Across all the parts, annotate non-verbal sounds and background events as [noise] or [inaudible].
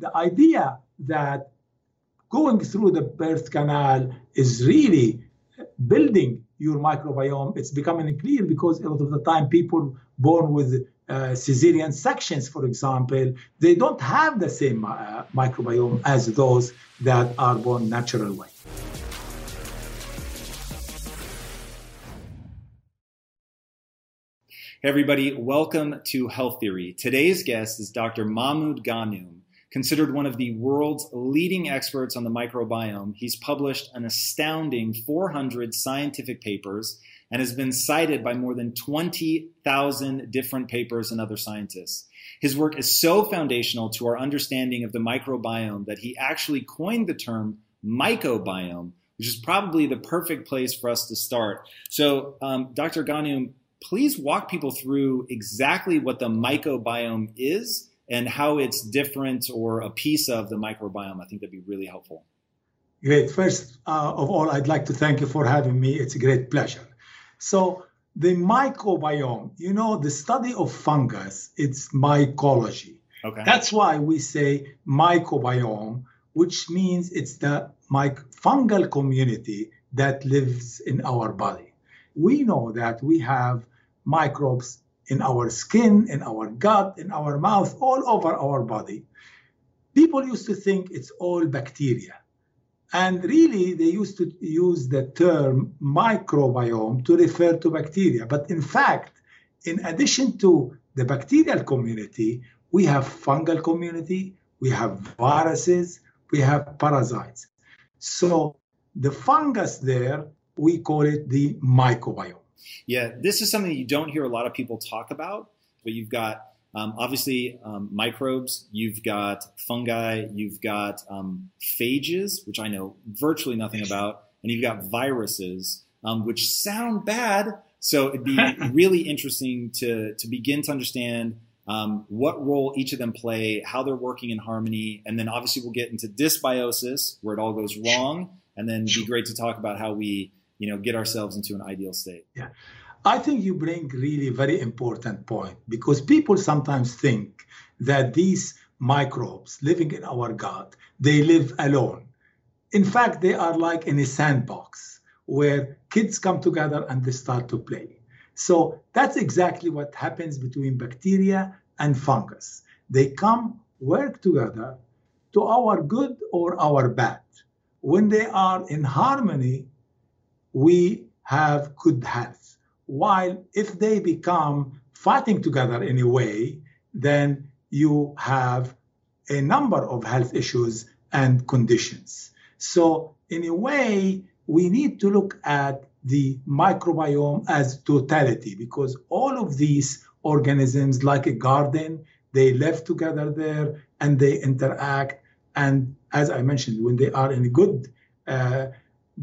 The idea that going through the birth canal is really building your microbiome, it's becoming clear because a lot of the time people born with uh, cesarean sections, for example, they don't have the same uh, microbiome as those that are born natural way. Hey everybody, welcome to Health Theory. Today's guest is Dr. Mahmoud Ghannoum, considered one of the world's leading experts on the microbiome. He's published an astounding 400 scientific papers and has been cited by more than 20,000 different papers and other scientists. His work is so foundational to our understanding of the microbiome that he actually coined the term mycobiome, which is probably the perfect place for us to start. So, um, Dr. Ghannoum, please walk people through exactly what the microbiome is and how it's different or a piece of the microbiome. I think that'd be really helpful. Great. First uh, of all, I'd like to thank you for having me. It's a great pleasure. So, the mycobiome, you know, the study of fungus, it's mycology. Okay. That's why we say mycobiome, which means it's the my fungal community that lives in our body. We know that we have microbes in our skin, in our gut, in our mouth, all over our body. People used to think it's all bacteria. And really, they used to use the term microbiome to refer to bacteria. But in fact, in addition to the bacterial community, we have fungal community, we have viruses, we have parasites. So the fungus there, we call it the mycobiome. Yeah, this is something you don't hear a lot of people talk about, but you've got um, obviously um, microbes, you've got fungi, you've got um, phages, which I know virtually nothing about, and you've got viruses, um, which sound bad. So it'd be [laughs] really interesting to to begin to understand um, what role each of them play, how they're working in harmony, and then obviously we'll get into dysbiosis, where it all goes wrong, and then it'd be great to talk about how we you know, get ourselves into an ideal state. Yeah. I think you bring really very important point because people sometimes think that these microbes living in our gut, they live alone. In fact, they are like in a sandbox where kids come together and they start to play. So that's exactly what happens between bacteria and fungus. They come work together to our good or our bad. When they are in harmony, we have good health. While if they become fighting together in a way, then you have a number of health issues and conditions. So, in a way, we need to look at the microbiome as totality because all of these organisms, like a garden, they live together there and they interact. And as I mentioned, when they are in a good uh,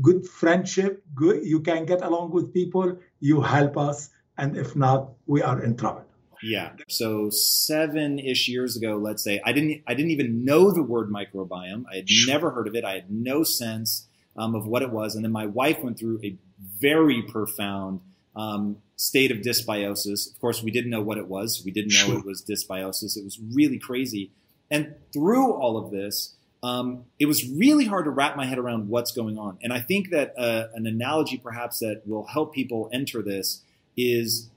good friendship, good you can get along with people, you help us, and if not, we are in trouble. Yeah. So seven ish years ago, let's say, I didn't I didn't even know the word microbiome. I had never heard of it. I had no sense um, of what it was. And then my wife went through a very profound um, state of dysbiosis. Of course, we didn't know what it was. We didn't know it was dysbiosis. It was really crazy. And through all of this, um, it was really hard to wrap my head around what's going on. And I think that uh, an analogy perhaps that will help people enter this is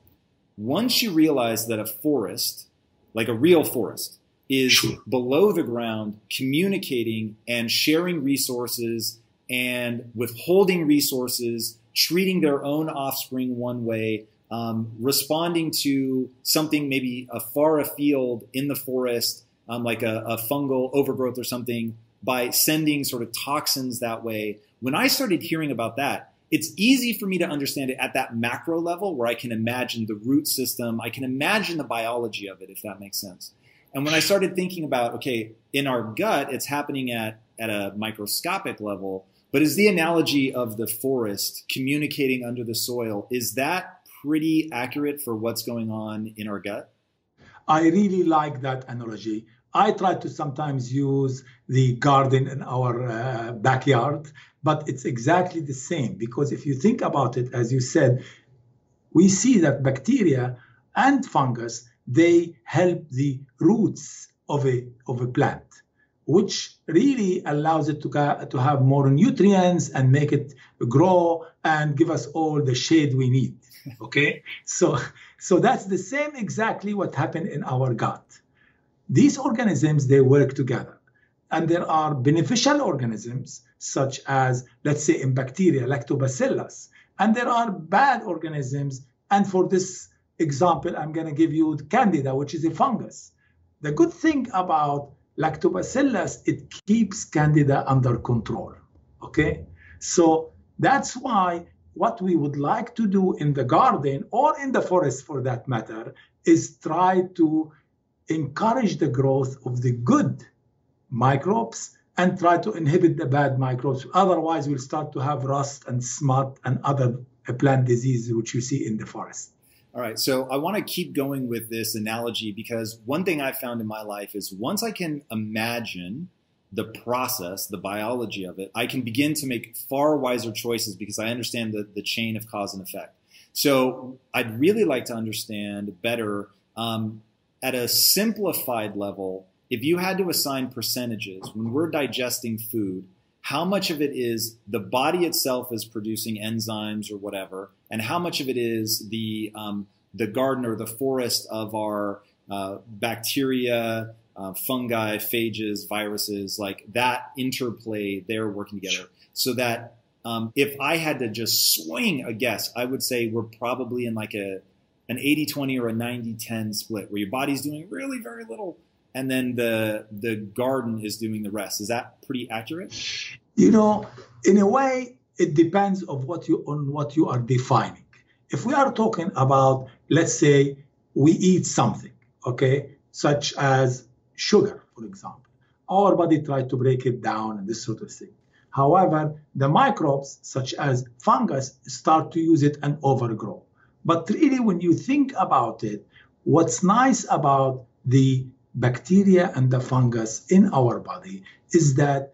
once you realize that a forest, like a real forest, is Sure. below the ground communicating and sharing resources and withholding resources, treating their own offspring one way, um, responding to something maybe a far afield in the forest, um, like a, a fungal overgrowth or something, by sending sort of toxins that way. When I started hearing about that, it's easy for me to understand it at that macro level where I can imagine the root system, I can imagine the biology of it, if that makes sense. And when I started thinking about, okay, in our gut, it's happening at, at a microscopic level, but is the analogy of the forest communicating under the soil, is that pretty accurate for what's going on in our gut? I really like that analogy. I try to sometimes use the garden in our uh, backyard, but it's exactly the same because if you think about it, as you said, we see that bacteria and fungus they help the roots of a of a plant, which really allows it to ca- to have more nutrients and make it grow and give us all the shade we need. Okay, [laughs] so so that's the same exactly what happened in our gut these organisms they work together. And there are beneficial organisms such as let's say in bacteria lactobacillus. And there are bad organisms. And for this example i'm going to give you candida which is a fungus. The good thing about lactobacillus it keeps candida under control okay? So that's why what we would like to do in the garden or in the forest for that matter is try to encourage the growth of the good microbes and try to inhibit the bad microbes. Otherwise, we'll start to have rust and smut and other plant diseases which you see in the forest. All right, so I want to keep going with this analogy because one thing I found in my life is once I can imagine the process, the biology of it, I can begin to make far wiser choices because I understand the, the chain of cause and effect. So I'd really like to understand better um, at a simplified level, if you had to assign percentages when we're digesting food, how much of it is the body itself is producing enzymes or whatever, and how much of it is the um, the garden or the forest of our uh, bacteria, uh, fungi, phages, viruses, like that interplay, they're working together. So that um, if I had to just swing a guess, I would say we're probably in like a an 80-20 or a 90-10 split where your body's doing really very little and then the the garden is doing the rest. Is that pretty accurate? You know, in a way, it depends of what you on what you are defining. If we are talking about, let's say, we eat something, okay, such as sugar, for example, our body tries to break it down and this sort of thing. However, the microbes, such as fungus, start to use it and overgrow. But really, when you think about it, what's nice about the bacteria and the fungus in our body is that,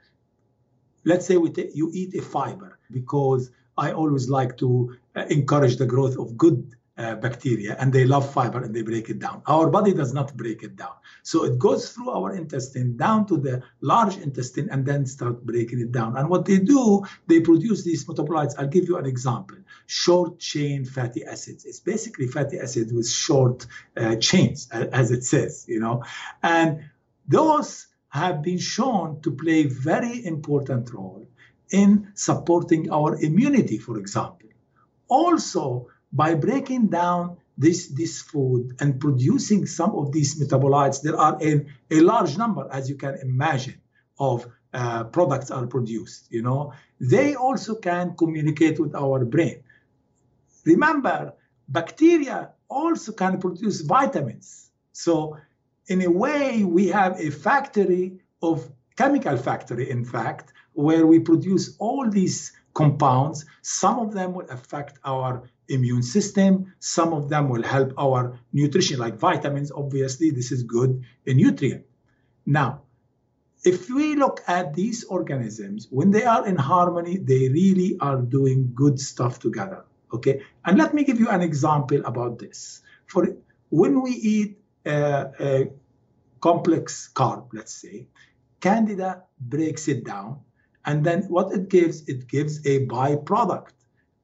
let's say we t- you eat a fiber, because I always like to uh, encourage the growth of good uh, bacteria and they love fiber and they break it down. Our body does not break it down. So it goes through our intestine down to the large intestine and then start breaking it down. And what they do, they produce these metabolites. I'll give you an example. Short chain fatty acids. It's basically fatty acids with short uh, chains, as it says, you know. And those have been shown to play very important role in supporting our immunity, for example. Also, by breaking down this, this food and producing some of these metabolites, there are a, a large number, as you can imagine, of uh, products are produced. You know, they also can communicate with our brain. Remember, bacteria also can produce vitamins. So, in a way, we have a factory of chemical factory, in fact, where we produce all these compounds. Some of them will affect our immune system. Some of them will help our nutrition, like vitamins. Obviously, this is good a nutrient. Now, if we look at these organisms, when they are in harmony, they really are doing good stuff together. Okay, and let me give you an example about this. For when we eat a complex carb, let's say, Candida breaks it down, and then what it gives, it gives a byproduct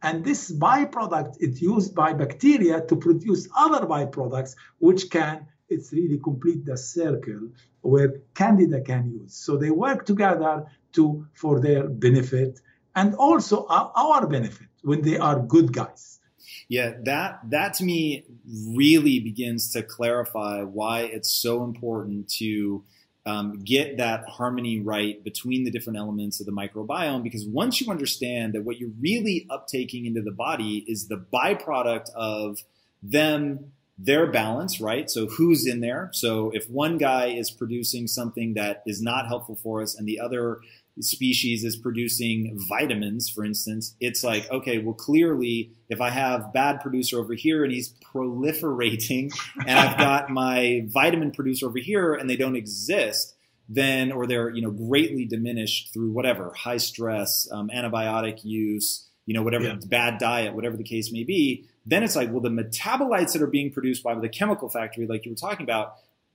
and this byproduct is used by bacteria to produce other byproducts, which can it's really complete the circle where Candida can use. So they work together to for their benefit and also our benefit when they are good guys. Yeah, that that to me really begins to clarify why it's so important to um, get that harmony right between the different elements of the microbiome. Because once you understand that what you're really uptaking into the body is the byproduct of them their balance, right? So who's in there? So if one guy is producing something that is not helpful for us and the other species is producing vitamins, for instance, it's like, okay, well, clearly, if I have bad producer over here and he's proliferating, [laughs] and I've got my vitamin producer over here and they don't exist, then, or they're, you know, greatly diminished through whatever, high stress, um, antibiotic use, you know, whatever, yeah. bad diet, whatever the case may be, then it's like, well, the metabolites that are being produced by the chemical factory, like you were talking about,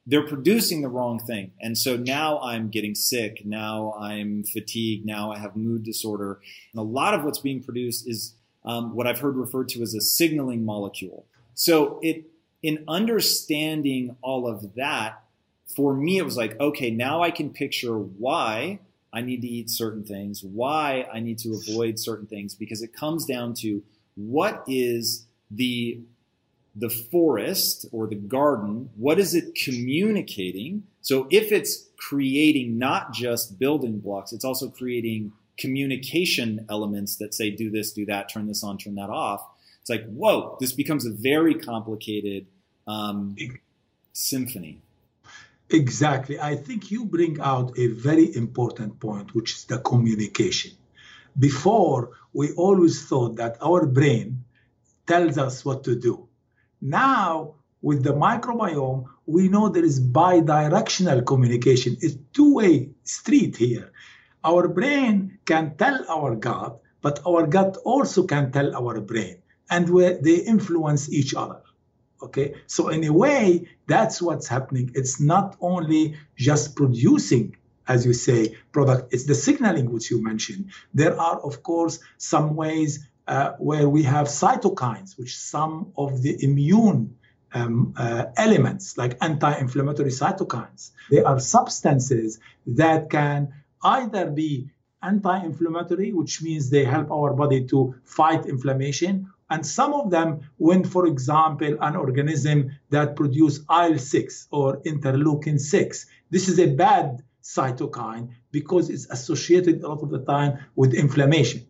they're producing the wrong thing. And so now I'm getting sick. Now I'm fatigued. Now I have mood disorder. And a lot of what's being produced is um, what I've heard referred to as a signaling molecule. So it, in understanding all of that, for me, it was like, okay, now I can picture why I need to eat certain things, why I need to avoid certain things, because it comes down to what is the the forest or the garden, what is it communicating? So if it's creating not just building blocks, it's also creating communication elements that say do this, do that, turn this on, turn that off. It's like, whoa, this becomes a very complicated um, symphony. Exactly. I think you bring out a very important point, which is the communication. Before, we always thought that our brain tells us what to do now, with the microbiome, we know there is bidirectional communication. It's two-way street here. Our brain can tell our gut, but our gut also can tell our brain, and where they influence each other. Okay, so in a way, that's what's happening. It's not only just producing, as you say, product. It's the signaling which you mentioned. There are, of course, some ways uh, where we have cytokines, which some of the immune um, uh, elements, like anti-inflammatory cytokines, they are substances that can either be anti-inflammatory, which means they help our body to fight inflammation, and some of them, when, for example, an organism that produces IL-6 or interleukin-6, this is a bad cytokine because it's associated a lot of the time with inflammation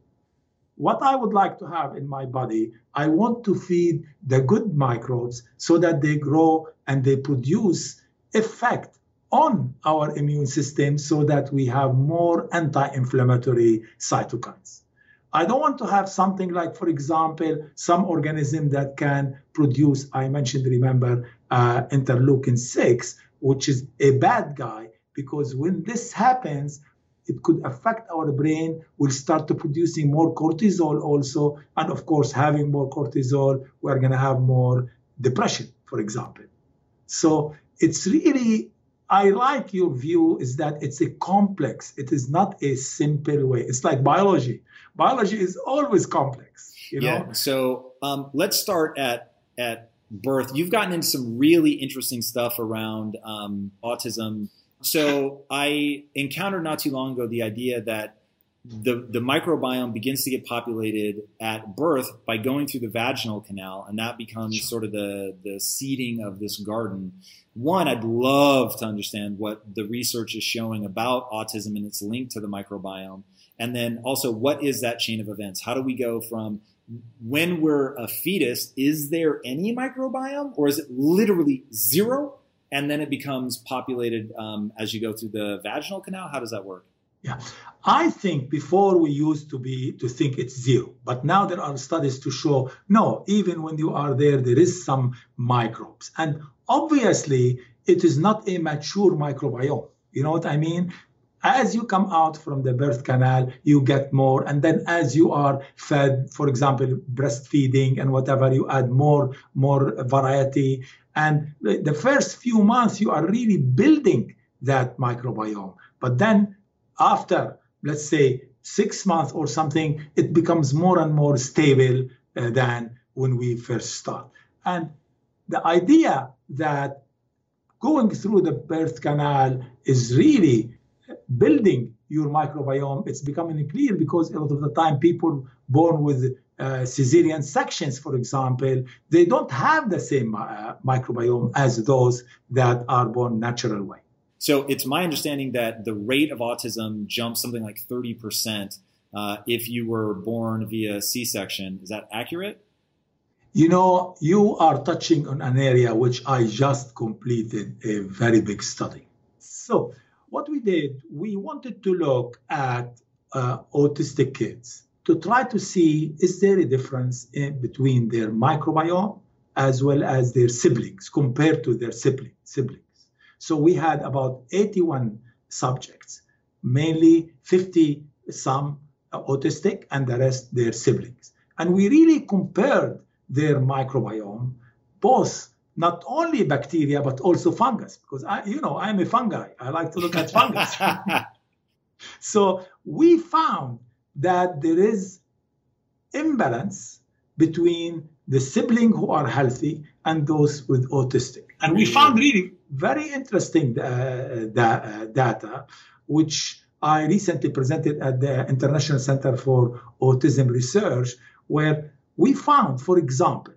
what I would like to have in my body, I want to feed the good microbes so that they grow and they produce effect on our immune system so that we have more anti-inflammatory cytokines. I don't want to have something like, for example, some organism that can produce, I mentioned, remember, uh, interleukin 6, which is a bad guy, because when this happens, it could affect our brain. We'll start to producing more cortisol also. And of course, having more cortisol, we're going to have more depression, for example. So it's really, I like your view is that it's a complex. It is not a simple way. It's like biology. Biology is always complex. You know? Yeah. So um, let's start at at birth. You've gotten into some really interesting stuff around um, autism so I encountered not too long ago the idea that the, the microbiome begins to get populated at birth by going through the vaginal canal, and that becomes sort of the, the seeding of this garden. One, I'd love to understand what the research is showing about autism and its link to the microbiome. And then also, what is that chain of events? How do we go from when we're a fetus, is there any microbiome, or is it literally zero? And then it becomes populated um, as you go through the vaginal canal? How does that work? Yeah, I think before we used to be to think it's zero, but now there are studies to show no, even when you are there, there is some microbes, and obviously it is not a mature microbiome. You know what I mean? As you come out from the birth canal, you get more, and then as you are fed, for example, breastfeeding and whatever, you add more more variety, and the first few months, you are really building that microbiome. But then after, let's say, six months or something, it becomes more and more stable uh, than when we first start. And the idea that going through the birth canal is really building your microbiome. It's becoming clear because a lot of the time people born with uh, cesarean sections, for example, they don't have the same uh, microbiome as those that are born natural way. So it's my understanding that the rate of autism jumps something like 30% uh, if you were born via C-section. Is that accurate? You know, you are touching on an area which I just completed a very big study. So what we did, we wanted to look at uh, autistic kids to try to see is there a difference in between their microbiome as well as their siblings compared to their sibling, siblings. So we had about 81 subjects, mainly 50 some autistic and the rest their siblings. And we really compared their microbiome, both not only bacteria but also fungus, because I, you know, I'm a fungi. I like to look at fungus. [laughs] so we found that there is imbalance between the sibling who are healthy and those with autistic. And we found really very interesting uh, da- uh, data, which I recently presented at the International Center for Autism Research, where we found, for example,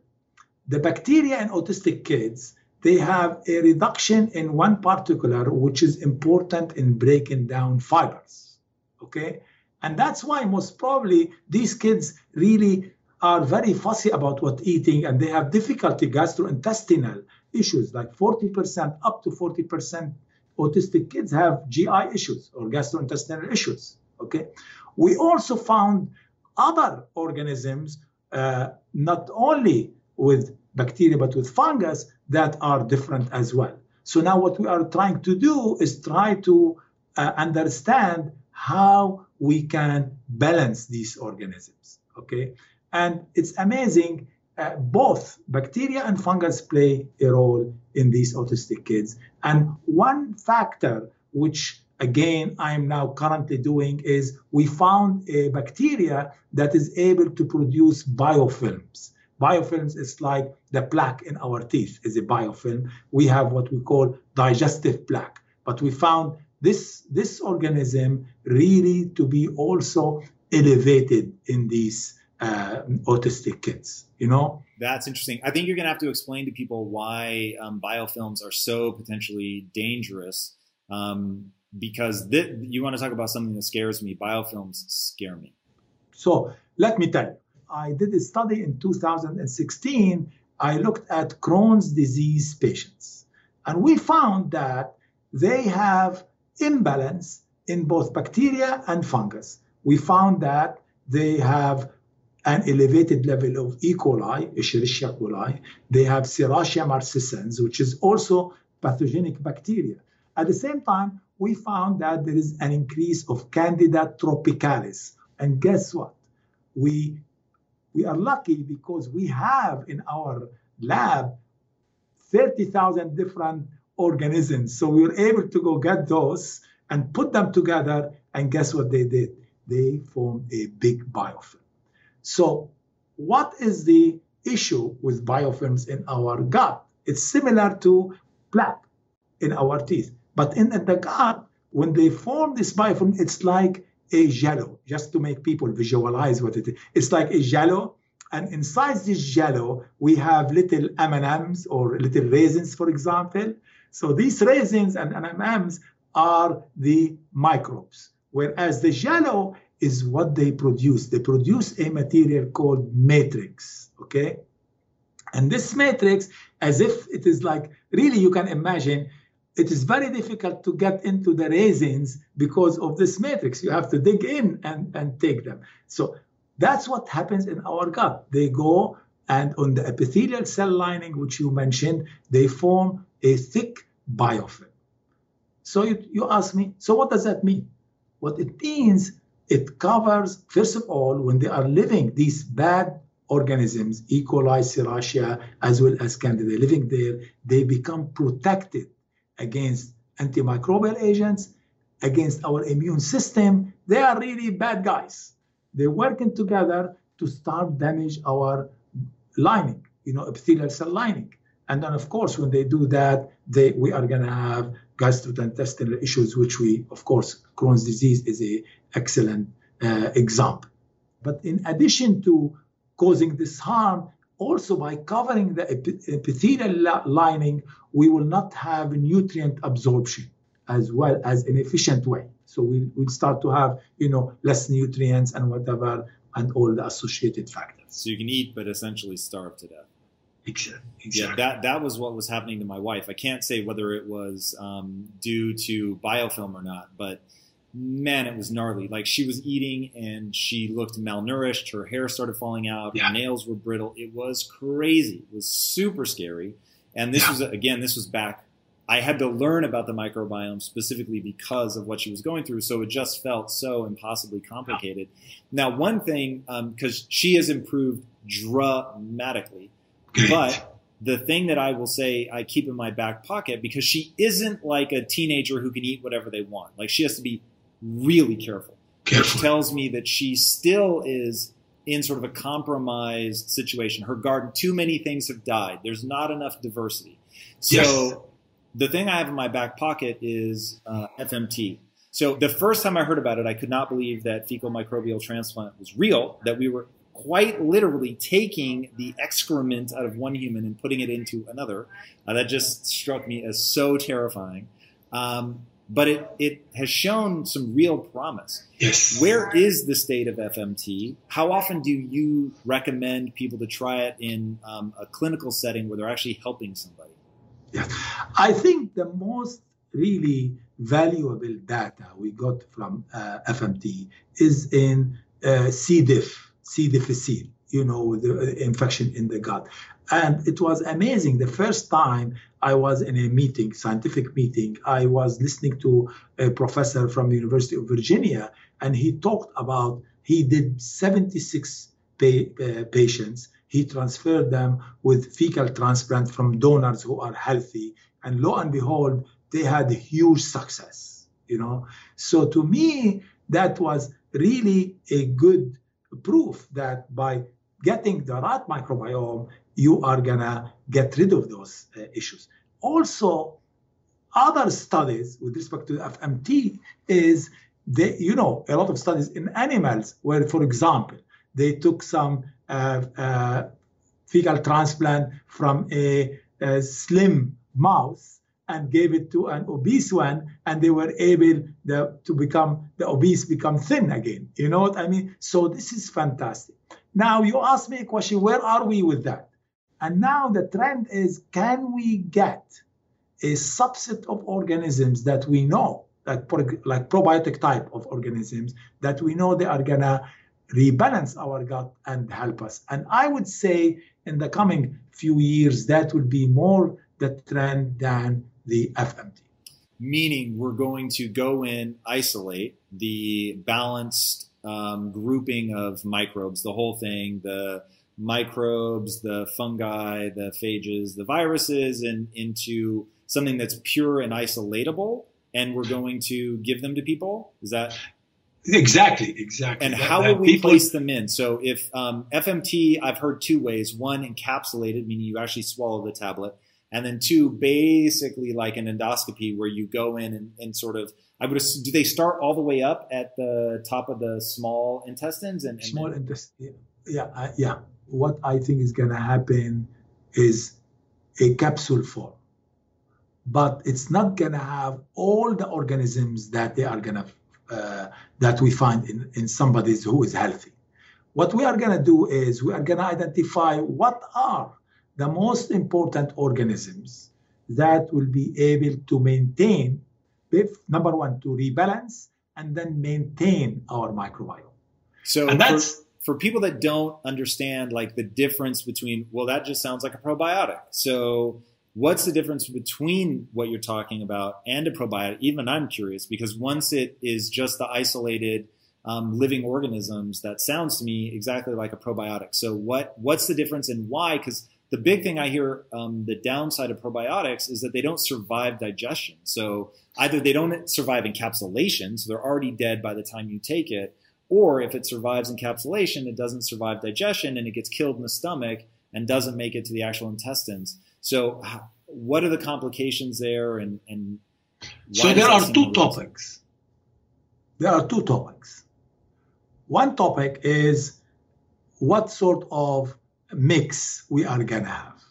the bacteria in autistic kids, they have a reduction in one particular, which is important in breaking down fibers. Okay. And that's why most probably these kids really are very fussy about what eating and they have difficulty gastrointestinal issues like 40% up to 40% autistic kids have GI issues or gastrointestinal issues. Okay. We also found other organisms, uh, not only with bacteria but with fungus, that are different as well. So now what we are trying to do is try to uh, understand how we can balance these organisms. Okay. And it's amazing uh, both bacteria and fungus play a role in these autistic kids. And one factor which again I am now currently doing is we found a bacteria that is able to produce biofilms. Biofilms is like the plaque in our teeth is a biofilm. We have what we call digestive plaque, but we found this this organism really to be also elevated in these uh, autistic kids you know? That's interesting. I think you're going to have to explain to people why um, biofilms are so potentially dangerous um, because th- you want to talk about something that scares me. Biofilms scare me. So let me tell you. I did a study in 2016 i looked at crohn's disease patients and we found that they have imbalance in both bacteria and fungus we found that they have an elevated level of E. coli, Escherichia coli. They have Serratia marcescens, which is also pathogenic bacteria. At the same time, we found that there is an increase of Candida tropicalis. And guess what? We, we are lucky because we have in our lab 30,000 different organisms. So we were able to go get those and put them together. And guess what they did? They formed a big biofilm. So, what is the issue with biofilms in our gut? It's similar to plaque in our teeth. But in the gut, when they form this biofilm, it's like a jello, just to make people visualize what it is. It's like a jello, and inside this jello, we have little M&Ms or little raisins, for example. So these raisins and M&Ms are the microbes, whereas the jello is what they produce. They produce a material called matrix, okay? And this matrix, as if it is like, really, you can imagine, it is very difficult to get into the raisins because of this matrix. You have to dig in and, and take them. So that's what happens in our gut. They go and on the epithelial cell lining, which you mentioned, they form a thick biofilm. So you, you ask me, so what does that mean? What it means it covers, first of all, when they are living, these bad organisms, E. coli, Serratia, as well as Candida, living there, they become protected against antimicrobial agents, against our immune system. They are really bad guys. They're working together to start damage our lining, you know, epithelial cell lining. And then, of course, when they do that, they, we are going to have gastrointestinal issues, which we, of course, Crohn's disease is a excellent uh, example. But in addition to causing this harm, also by covering the epithelial lining, we will not have nutrient absorption as well as an efficient way. So we'll, we'll start to have, you know, less nutrients and whatever and all the associated factors. So you can eat, but essentially starve to death. Exactly. Yeah, that that was what was happening to my wife. I can't say whether it was um, due to biofilm or not, but man, it was gnarly. Like she was eating and she looked malnourished. Her hair started falling out. Yeah. Her nails were brittle. It was crazy. It was super scary. And this yeah. was again, this was back. I had to learn about the microbiome specifically because of what she was going through. So it just felt so impossibly complicated. Yeah. Now, one thing, because um, she has improved dramatically, but the thing that I will say I keep in my back pocket because she isn't like a teenager who can eat whatever they want. Like she has to be really careful. careful. Which tells me that she still is in sort of a compromised situation. Her garden, too many things have died. There's not enough diversity. So yes. the thing I have in my back pocket is uh, FMT. So the first time I heard about it, I could not believe that fecal microbial transplant was real, that we were quite literally taking the excrement out of one human and putting it into another. Uh, that just struck me as so terrifying. Um, but it, it has shown some real promise. Yes. Where is the state of FMT? How often do you recommend people to try it in um, a clinical setting where they're actually helping somebody? Yeah, I think the most really valuable data we got from uh, FMT is in uh, C. diff, C. difficile, you know, the infection in the gut. And it was amazing. The first time I was in a meeting, scientific meeting, I was listening to a professor from University of Virginia, and he talked about he did 76 pa- uh, patients. He transferred them with fecal transplant from donors who are healthy, and lo and behold, they had huge success. You know, so to me, that was really a good proof that by getting the right microbiome, you are gonna get rid of those uh, issues. Also, other studies with respect to FMT is they, you know, a lot of studies in animals where, for example, they took some uh, uh, fecal transplant from a, a, slim mouse and gave it to an obese one, and they were able the, to become the obese become thin again. You know what I mean? So this is fantastic. Now you ask me a question: Where are we with that? And now the trend is can we get a subset of organisms that we know, like, like probiotic type of organisms, that we know they are to rebalance our gut and help us? And I would say in the coming few years, that will be more the trend than the FMT. Meaning we're going to go in, isolate the balanced um, grouping of microbes, the whole thing, the microbes, the fungi, the phages, the viruses, and into something that's pure and isolatable, and we're going to give them to people. Is that exactly exactly? And that, how will we people... place them in? So if um, FMT, I've heard two ways: one, encapsulated, meaning you actually swallow the tablet, and then two, basically like an endoscopy, where you go in and, and sort of I would assume, do they start all the way up at the top of the small intestines and, and small intestine? Yeah, uh, yeah what I think is going to happen is a capsule form. But it's not going to have all the organisms that they are going to uh, that we find in, in somebody who is healthy. What we are going to do is we are going to identify what are the most important organisms that will be able to maintain, number one, to rebalance and then maintain our microbiome. So and that's for, for people that don't understand like the difference between well that just sounds like a probiotic. So what's the difference between what you're talking about and a probiotic? Even i'm curious because once it is just the isolated um, living organisms that sounds to me exactly like a probiotic. So what what's the difference and why? Because the big thing i hear um, the downside of probiotics is that they don't survive digestion so either they don't survive encapsulation so they're already dead by the time you take it or if it survives encapsulation, it doesn't survive digestion and it gets killed in the stomach and doesn't make it to the actual intestines. So, what are the complications there, and and so there are two topics. There are two topics. One topic is what sort of mix we are gonna have.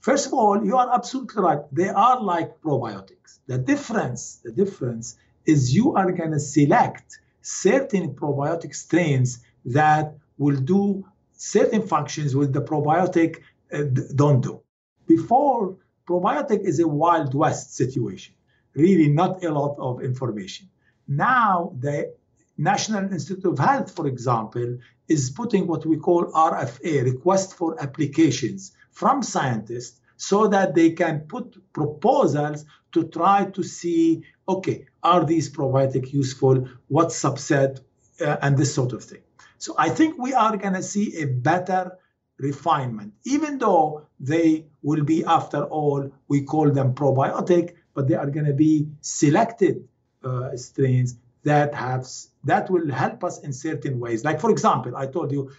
First of all, you are absolutely right. They are like probiotics. The difference, the difference is you are gonna select certain probiotic strains that will do certain functions with the probiotic uh, don't do. Before, probiotic is a wild west situation, really not a lot of information. Now, the National Institute of Health, for example, is putting what we call RFA, request for applications from scientists, so that they can put proposals to try to see, okay, are these probiotic useful? What subset? Uh, and this sort of thing. So I think we are going to see a better refinement, even though they will be, after all, we call them probiotic, but they are going to be selected uh, strains that have that will help us in certain ways. Like for example, I told you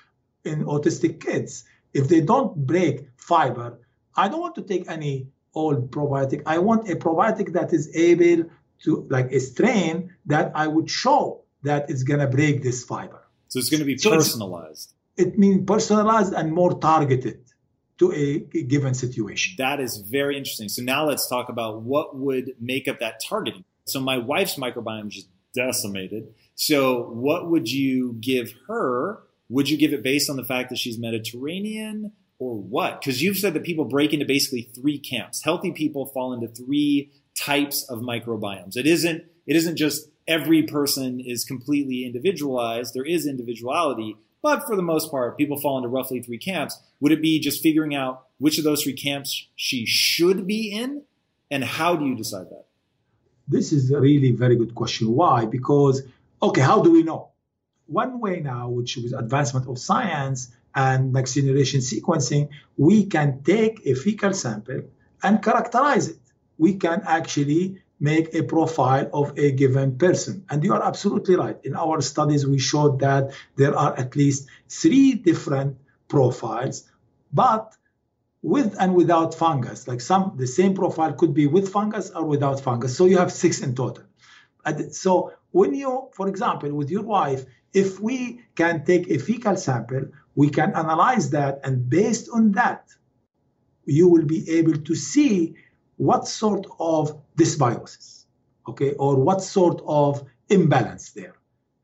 in autistic kids, if they don't break fiber, I don't want to take any old probiotic. I want a probiotic that is able to, like a strain that I would show that it's going to break this fiber. So it's going to be so personalized. It means personalized and more targeted to a, a given situation. That is very interesting. So now let's talk about what would make up that targeting. So my wife's microbiome is just decimated. So what would you give her? Would you give it based on the fact that she's Mediterranean or what? Because you've said that people break into basically three camps. Healthy people fall into three types of microbiomes. It isn't it isn't just every person is completely individualized. There is individuality, but for the most part, people fall into roughly three camps. Would it be just figuring out which of those three camps she should be in? And how do you decide that? This is a really very good question. Why? Because, okay, how do we know? One way now, which was advancement of science and next generation sequencing, we can take a fecal sample and characterize it. We can actually make a profile of a given person. And you are absolutely right. In our studies, we showed that there are at least three different profiles, but with and without fungus. Like some, the same profile could be with fungus or without fungus. So you have six in total. And so when you, for example, with your wife, if we can take a fecal sample, we can analyze that, and based on that, you will be able to see what sort of dysbiosis, okay, or what sort of imbalance there.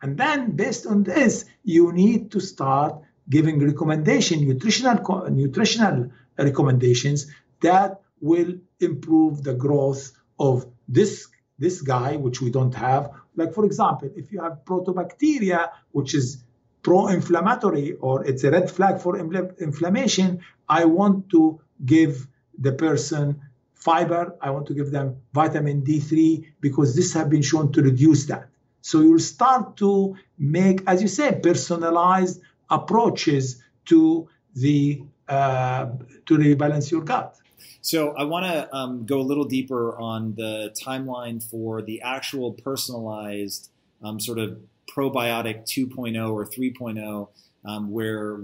And then based on this, you need to start giving recommendation, nutritional, nutritional recommendations that will improve the growth of this, this guy, which we don't have. Like, for example, if you have proteobacteria, which is pro-inflammatory or it's a red flag for inflammation, I want to give the person fiber. I want to give them vitamin D3 because this have been shown to reduce that. So you'll start to make, as you say, personalized approaches to the uh, to rebalance your gut. So I want to um, go a little deeper on the timeline for the actual personalized um, sort of probiotic 2.0 or 3.0. Um, where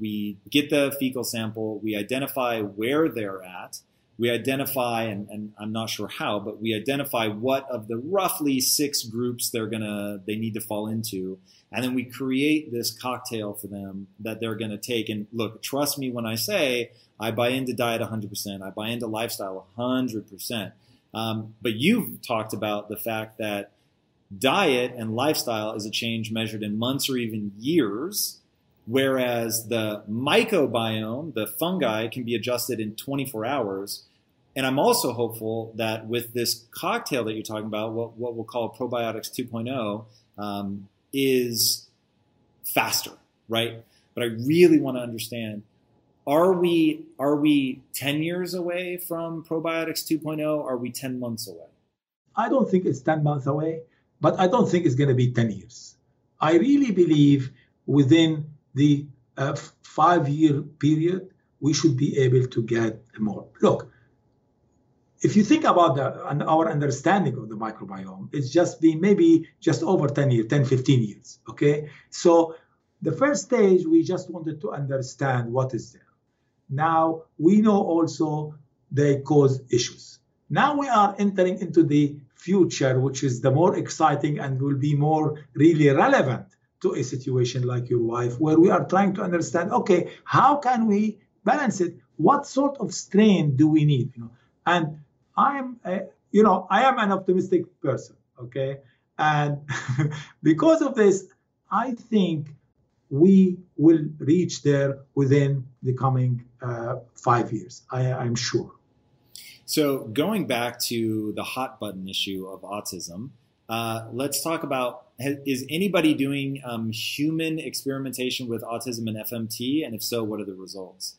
we we get the fecal sample, we identify where they're at, we identify, and, and, I'm not sure how, but we identify what of the roughly six groups they're gonna they need to fall into, and then we create this cocktail for them that they're gonna take. And look, trust me when I say I buy into diet 100%, I buy into lifestyle 100%. Um, but you've talked about the fact that diet and lifestyle is a change measured in months or even years. Whereas the microbiome, the fungi, can be adjusted in 24 hours. And I'm also hopeful that with this cocktail that you're talking about, what, what we'll call probiotics 2.0, um, is faster, right? But I really want to understand are we are we 10 years away from probiotics 2.0 are we 10 months away i don't think it's 10 months away but i don't think it's going to be 10 years i really believe within the uh, five year period, we should be able to get more. Look, if you think about the, our understanding of the microbiome, it's just been maybe just over 10 years, 10, 15 years. Okay. So the first stage, we just wanted to understand what is there. now we know also they cause issues. Now we are entering into the future, which is the more exciting and will be more really relevant to a situation like your wife, where we are trying to understand, okay, how can we balance it? What sort of strain do we need? You know, and I'm, a, you know, I am an optimistic person, okay, and [laughs] because of this, I think we will reach there within the coming uh, five years. I, I'm sure. So, going back to the hot button issue of autism, uh, let's talk about is anybody doing um, human experimentation with autism and FMT? And if so, what are the results?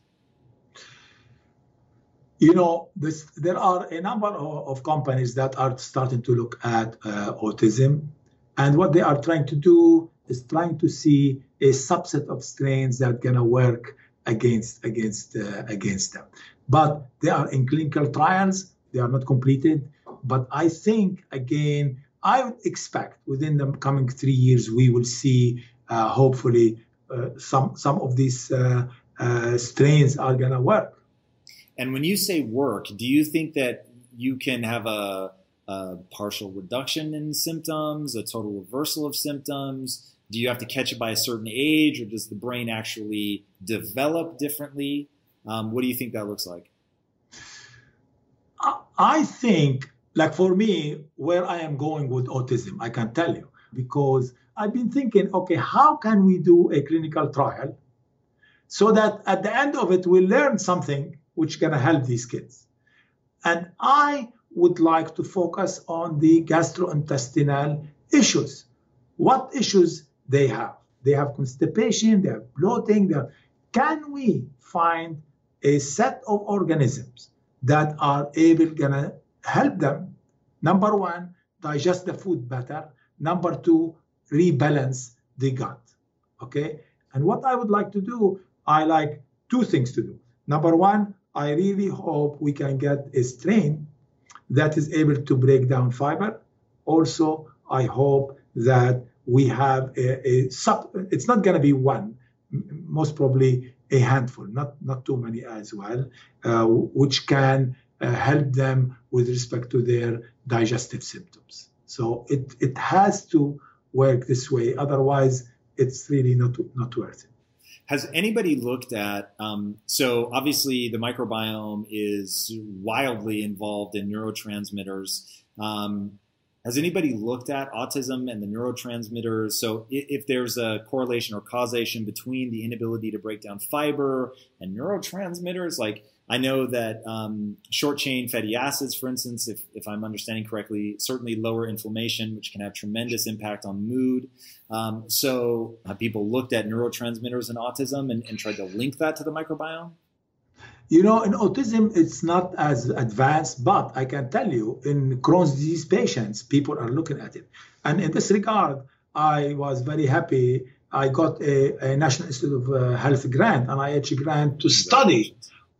You know, this, there are a number of, of, companies that are starting to look at uh, autism. And what they are trying to do is trying to see a subset of strains that are going to work against against uh, against them. But they are in clinical trials; they are not completed. But I think again, I would expect within the coming three years we will see uh, hopefully uh, some some of these uh, uh, strains are gonna work. And when you say work, do you think that you can have a, a partial reduction in symptoms, a total reversal of symptoms? Do you have to catch it by a certain age, or does the brain actually develop differently? Um, what do you think that looks like? I think, like for me, where I am going with autism, I can tell you because I've been thinking, okay, how can we do a clinical trial so that at the end of it we learn something which can help these kids? And I would like to focus on the gastrointestinal issues. What issues they have. They have constipation, they have bloating. They have... Can we find a set of organisms that are able gonna help them? Number one, digest the food better. Number two, rebalance the gut. Okay. And what I would like to do, I like two things to do. Number one, I really hope we can get a strain that is able to break down fiber. Also, I hope that we have a, a sub, it's not going to be one, most probably a handful, not, not too many as well, uh, which can uh, help them with respect to their digestive symptoms. So it, it has to work this way. Otherwise, it's really not, not worth it. Has anybody looked at? Um, so obviously, the microbiome is wildly involved in neurotransmitters. Um, has anybody looked at autism and the neurotransmitters? So, if there's a correlation or causation between the inability to break down fiber and neurotransmitters, like I know that um, short chain fatty acids, for instance, if, if I'm understanding correctly, certainly lower inflammation, which can have tremendous impact on mood. Um, so, have people looked at neurotransmitters in autism and, and tried to link that to the microbiome? You know, in autism, it's not as advanced, but I can tell you in Crohn's disease patients, people are looking at it. And in this regard, I was very happy. I got a, a National Institute of uh, Health grant, an NIH grant to study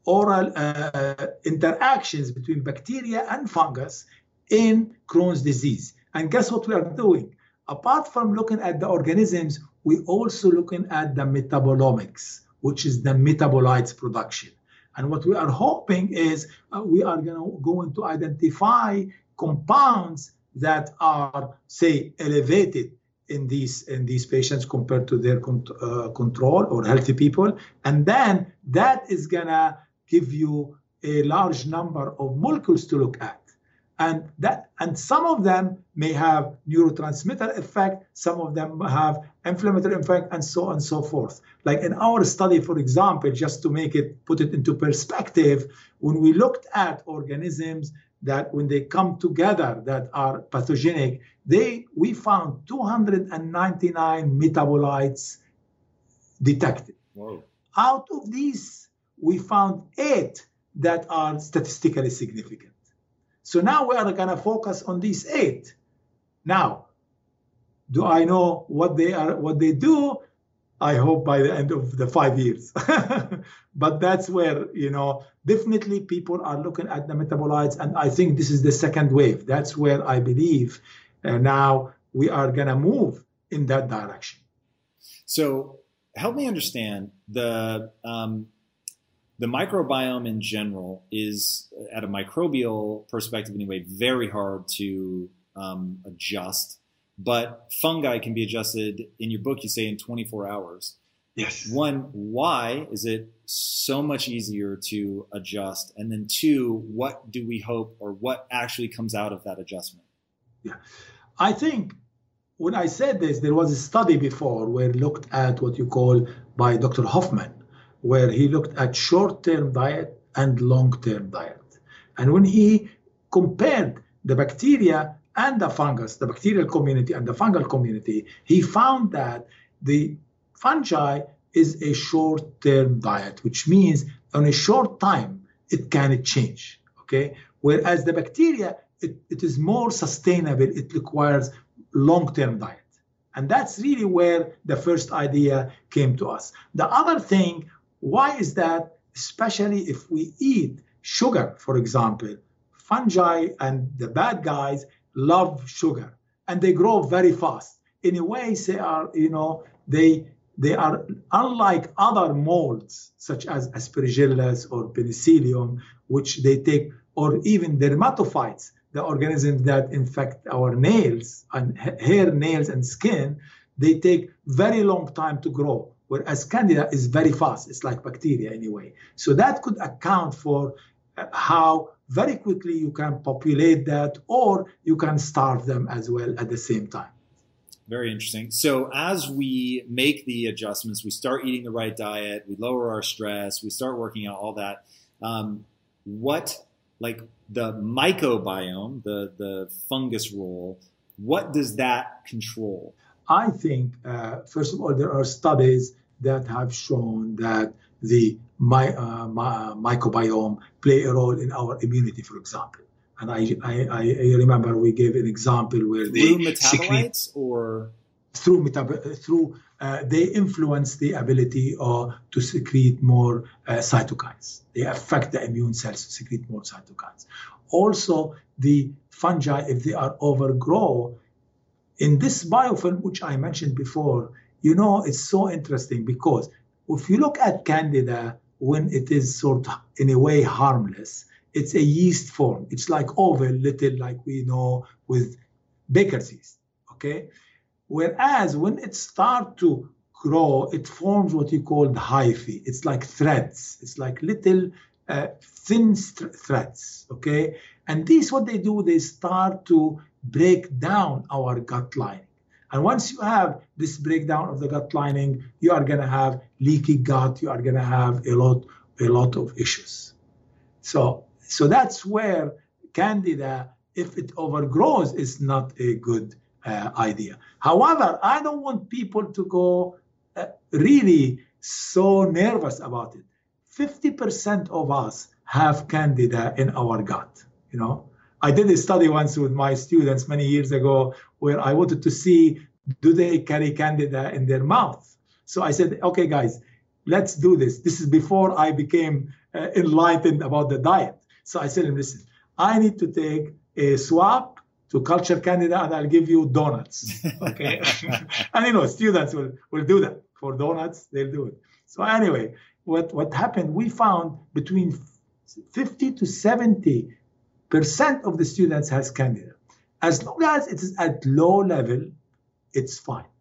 oral uh, interactions between bacteria and fungus in Crohn's disease. And guess what we are doing? Apart from looking at the organisms, we also looking at the metabolomics, which is the metabolites production. And what we are hoping is uh, we are gonna, going to identify compounds that are, say, elevated in these in these patients compared to their con- uh, control or healthy people, and then that is gonna give you a large number of molecules to look at. And that and some of them may have neurotransmitter effect some of them have inflammatory effect and so on and so forth. Like in our study for example just to make it put it into perspective when we looked at organisms that when they come together that are pathogenic they we found 299 metabolites detected. Whoa. out of these we found eight that are statistically significant so now we are going to focus on these eight. Now, do I know what they are, what they do? I hope by the end of the five years. [laughs] but that's where, you know, definitely people are looking at the metabolites. And I think this is the second wave. That's where I believe uh, now we are going to move in that direction. So help me understand the, um, the microbiome in general is, at a microbial perspective anyway, very hard to um, adjust. But fungi can be adjusted. In your book, you say in 24 hours. Yes. One, why is it so much easier to adjust? And then two, what do we hope or what actually comes out of that adjustment? Yeah. I think when I said this, there was a study before where looked at what you call by Dr. Hoffman, where he looked at short-term diet and long-term diet. And when he compared the bacteria and the fungus, the bacterial community and the fungal community, he found that the fungi is a short-term diet, which means on a short time it can change. Okay, whereas the bacteria it, it is more sustainable. It requires long-term diet, and that's really where the first idea came to us. The other thing, why is that? Especially if we eat sugar, for example, fungi and the bad guys love sugar and they grow very fast. In a way, they are, you know, they they are unlike other molds such as aspergillus or penicillium, which they take, or even dermatophytes, the organisms that infect our nails and hair, nails, and skin. They take very long time to grow, whereas candida is very fast. It's like bacteria anyway. So that could account for uh, how very quickly you can populate that, or you can starve them as well at the same time. Very interesting. So as we make the adjustments, we start eating the right diet, we lower our stress, we start working out all that. Um, what like the microbiome, the the fungus role, what does that control? I think uh, first of all there are studies that have shown that the my, uh, my, microbiome play a role in our immunity, for example. And I, I, I remember we gave an example where through they metabolites or through metab- through uh, they influence the ability uh, to secrete more uh, cytokines. They affect the immune cells to secrete more cytokines. Also, the fungi, if they are overgrow, in this biofilm, which I mentioned before, you know, it's so interesting because if you look at candida when it is sort of in a way harmless, it's a yeast form. It's like oval, little like we know with baker's yeast. Okay. Whereas when it starts to grow, it forms what you call the hyphae. It's like threads. It's like little uh, thin threads. Okay. And these, what they do, they start to break down our gut lining. And once you have this breakdown of the gut lining, you are going to have leaky gut. You are going to have a lot, a lot of issues. So so that's where candida, if it overgrows, is not a good uh, idea. However, I don't want people to go uh, really so nervous about it. 50% of us have candida in our gut, you know. I did a study once with my students many years ago where I wanted to see do they carry candida in their mouth. So I said, okay, guys, let's do this. This is before I became uh, enlightened about the diet. So I said listen, I need to take a swab to culture candida and I'll give you donuts. [laughs] Okay. [laughs] and you know, students will, will do that. For donuts, they'll do it. So anyway, what, what happened, we found between 50 to 70 percent of the students has candida. As long as it is at low level, it's fine.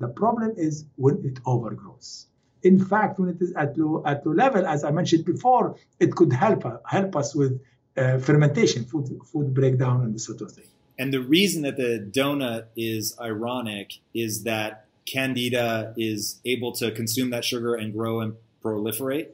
The problem is when it overgrows. In fact, when it is at low at low level, as I mentioned before, it could help help us with uh, fermentation, food food breakdown, and this sort of thing. And the reason that the donut is ironic is that candida is able to consume that sugar and grow and proliferate.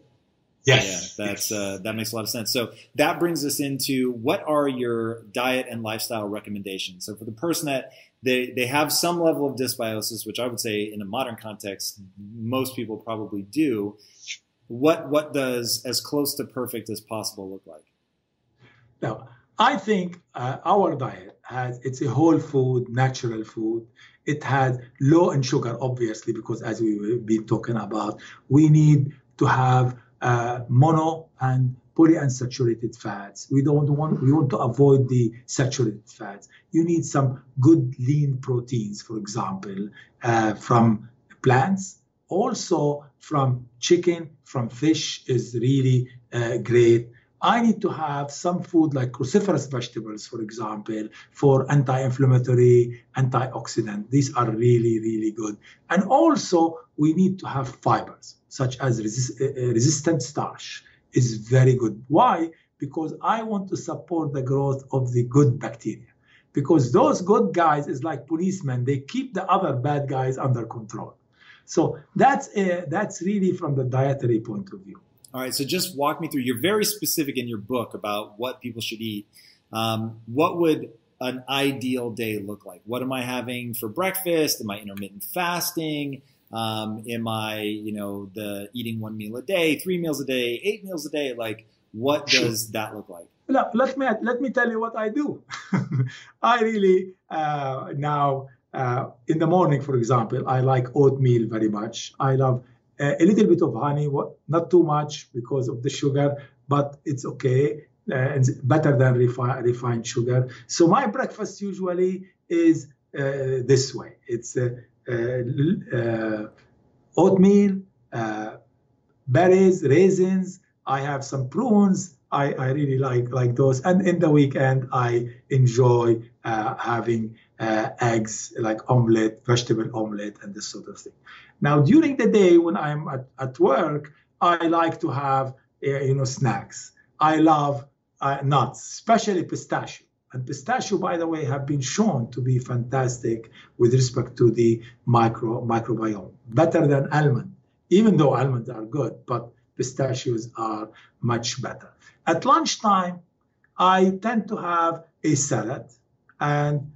Yes. Yeah, that's. Uh, that makes a lot of sense. So that brings us into what are your diet and lifestyle recommendations? So for the person that they they have some level of dysbiosis, which I would say in a modern context most people probably do. What what does as close to perfect as possible look like? Now, I think uh, our diet has it's a whole food, natural food. It has low in sugar, obviously, because as we've been talking about, we need to have uh, mono and polyunsaturated fats. We don't want we want to avoid the saturated fats. You need some good lean proteins, for example, uh, from plants also from chicken, from fish is really uh, great. I need to have some food like cruciferous vegetables, for example, for anti-inflammatory, antioxidant. These are really, really good. And also, we need to have fibers, such as resist, uh, uh, resistant starch is very good. Why? Because I want to support the growth of the good bacteria. Because those good guys is like policemen; they keep the other bad guys under control. So that's uh, that's really from the dietary point of view. All right, so just walk me through. You're very specific in your book about what people should eat. Um, what would an ideal day look like? What am I having for breakfast? Am I intermittent fasting? Um, am I, you know, the eating one meal a day, three meals a day, eight meals a day? Like, what does that look like? let me let me tell you what I do. [laughs] I really uh, now uh, in the morning, for example, I like oatmeal very much. I love uh, a little bit of honey, not too much because of the sugar, but it's okay. Uh, it's better than refi- refined sugar. So my breakfast usually is uh, this way. It's uh, uh, oatmeal, berries, raisins. I have some prunes. I, I really like like those. And in the weekend, I enjoy having eggs like omelette, vegetable omelette, and this sort of thing. Now, during the day when I'm at, at work, I like to have uh, you know snacks. I love uh, nuts, especially pistachio. And pistachio, by the way, have been shown to be fantastic with respect to the micro microbiome, better than almond. Even though almonds are good, but pistachios are much better. At lunchtime, I tend to have a salad, and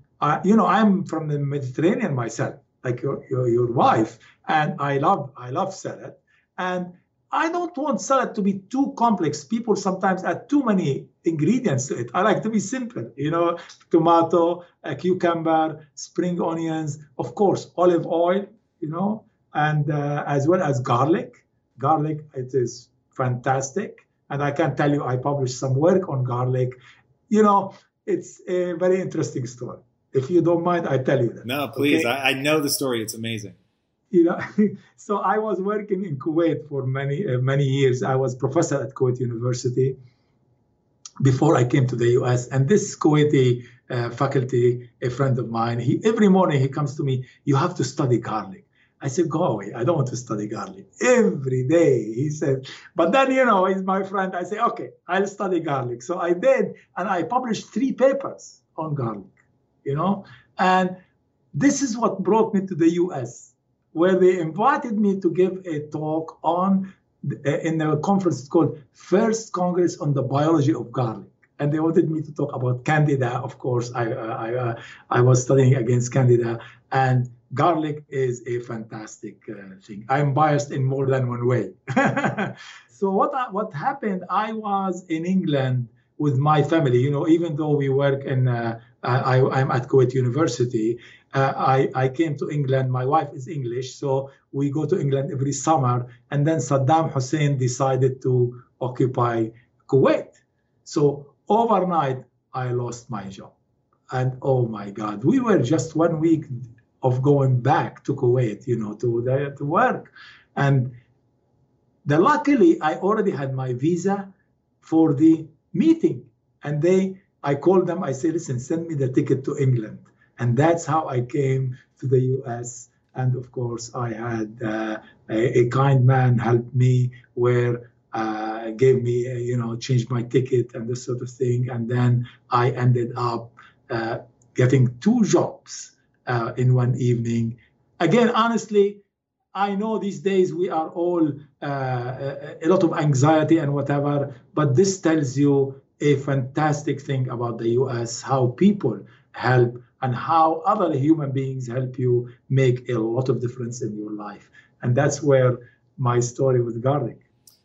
you know I'm from the Mediterranean myself, like your, your, your wife, and I love I love salad, and I don't want salad to be too complex. People sometimes add too many ingredients to it. I like to be simple, you know, tomato, a cucumber, spring onions, of course, olive oil, you know, and uh, as well as garlic. Garlic, it is fantastic. And I can tell you, I published some work on garlic. You know, it's a very interesting story. If you don't mind, I tell you that. No, please. Okay? I, I know the story. It's amazing. You know [laughs] so i was working in kuwait for many uh, many years. I was professor at kuwait university before i came to the us and this kuwaiti uh, faculty a friend of mine he every morning he comes to me you have to study garlic. I said go away. I don't want to study garlic. Every day he said but then you know he's my friend. I say okay i'll study garlic. So i did and i published three papers on garlic you know and this is what brought me to the us where they invited me to give a talk on in a conference called First Congress on the Biology of Garlic. And they wanted me to talk about Candida. Of course, I I, uh, I was studying against Candida, and garlic is a fantastic uh, thing. I'm biased in more than one way. [laughs] so what what happened? I was in England with my family. You know, even though we work in, uh, I, I'm at Kuwait University, uh, I, I came to England. My wife is English, so we go to England every summer. And then Saddam Hussein decided to occupy Kuwait. So overnight, I lost my job. And oh my God, we were just one week of going back to Kuwait, you know, to the, to work. And the, luckily, I already had my visa for the meeting. And they, I called them, I said, listen, send me the ticket to England. And that's how I came to the US. And of course, I had uh, a, a, kind man help me where uh, gave me, uh, you know, changed my ticket and this sort of thing. And then I ended up uh, getting two jobs uh, in one evening. Again, honestly, I know these days we are all uh, a lot of anxiety and whatever, but this tells you a fantastic thing about the US, how people help and how other human beings help you make a lot of difference in your life. And that's where my story with garlic.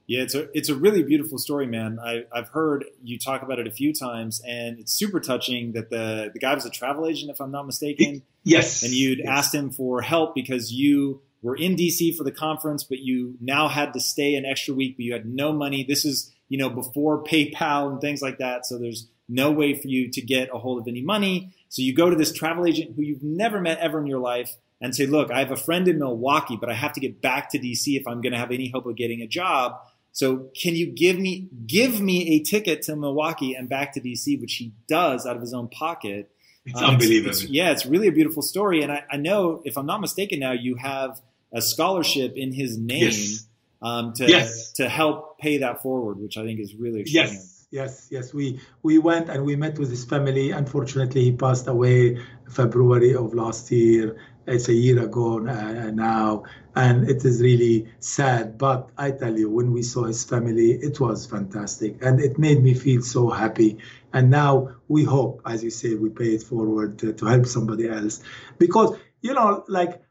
Yeah, it's a it's a really beautiful story, man. I, I've heard you talk about it a few times, and it's super touching that the the guy was a travel agent, if I'm not mistaken. Yes. And you'd yes. asked him for help because you were in DC for the conference, but you now had to stay an extra week, but you had no money. This is you know before PayPal and things like that, so there's no way for you to get a hold of any money. So you go to this travel agent who you've never met ever in your life, and say, look, I have a friend in Milwaukee, but I have to get back to DC if I'm going to have any hope of getting a job. So can you give me give me a ticket to Milwaukee and back to DC, which he does out of his own pocket. It's um, unbelievable. It's, it's, yeah, it's really a beautiful story. And I, I, know, if I'm not mistaken, now you have a scholarship in his name yes. Um, to yes. to help pay that forward, which I think is really exciting. Yes. Yes, yes, we we went and we met with his family. Unfortunately, he passed away February of last year. It's a year ago uh, now, and it is really sad. But I tell you, when we saw his family, it was fantastic, and it made me feel so happy. And now we hope, as you say, we pay it forward to, to help somebody else, because you know, like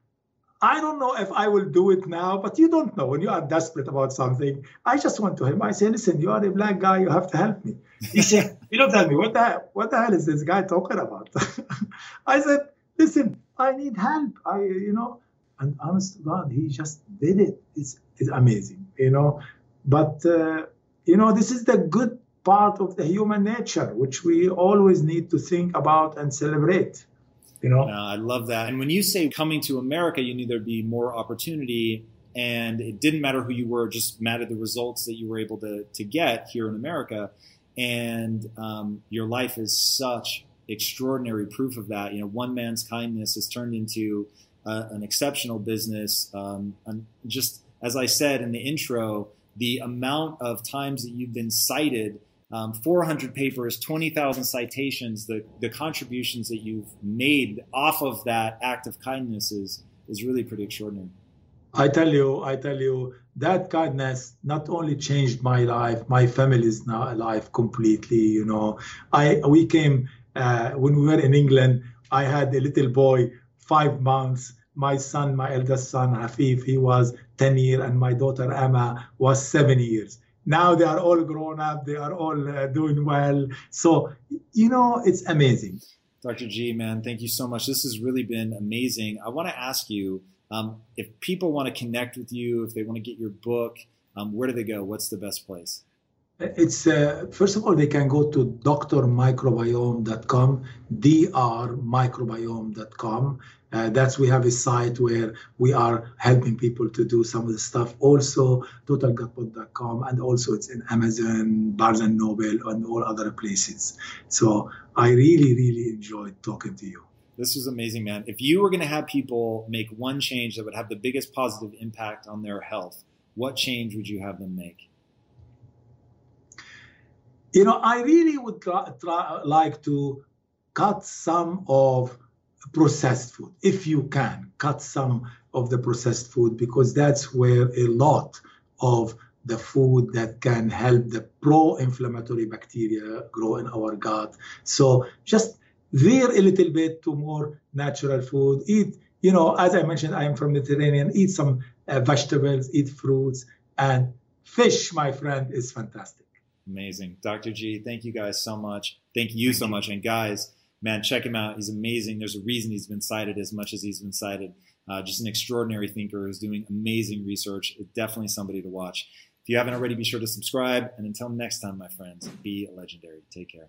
I don't know if I will do it now, but you don't know when you are desperate about something. I just went to him. I said, "Listen, you are a black guy. You have to help me." He said, "You don't tell me what the hell, what the hell is this guy talking about?" [laughs] I said, "Listen, I need help. I, you know." And honest to God, he just did it. It's, it's amazing, you know. But uh, you know, this is the good part of the human nature, which we always need to think about and celebrate. You know, I love that. And when you say coming to America, you knew there'd be more opportunity, and it didn't matter who you were; just mattered the results that you were able to to get here in America. And um, your life is such extraordinary proof of that. You know, one man's kindness has turned into uh, an exceptional business. Um, just as I said in the intro, the amount of times that you've been cited um, 400 papers, 20,000 citations, the, the contributions that you've made off of that act of kindness is, is really pretty extraordinary. I tell you, I tell you, that kindness not only changed my life, my family is now alive completely. You know, I we came uh, when we were in England. I had a little boy, five months. My son, my eldest son, Hafif, he was 10 years, and my daughter Emma was seven years now they are all grown up they are all uh, doing well. So you know it's amazing. Dr g man thank you so much. This has really been amazing. I want to ask you um, if people want to connect with you if they want to get your book um, where do they go? What's the best place it's uh, first of all they can go to drmicrobiome.com drmicrobiome.com uh, that's we have a site where we are helping people to do some of the stuff. Also, totalgutpod.com, and also it's in Amazon, Barnes and Noble, and all other places. So I really, really enjoyed talking to you. This was amazing, man. If you were going to have people make one change that would have the biggest positive impact on their health, what change would you have them make? You know, I really would try, try, like to cut some of processed food if you can cut some of the processed food because that's where a lot of the food that can help the pro-inflammatory bacteria grow in our gut. So just veer a little bit to more natural food eat you know as i mentioned i am from mediterranean eat some uh, vegetables eat fruits and fish my friend is fantastic amazing dr g thank you guys so much thank you so much and guys man, check him out. He's amazing. There's a reason he's been cited as much as he's been cited. Uh, just an extraordinary thinker who's doing amazing research. Definitely somebody to watch. If you haven't already, be sure to subscribe. And until next time, my friends, be legendary. Take care.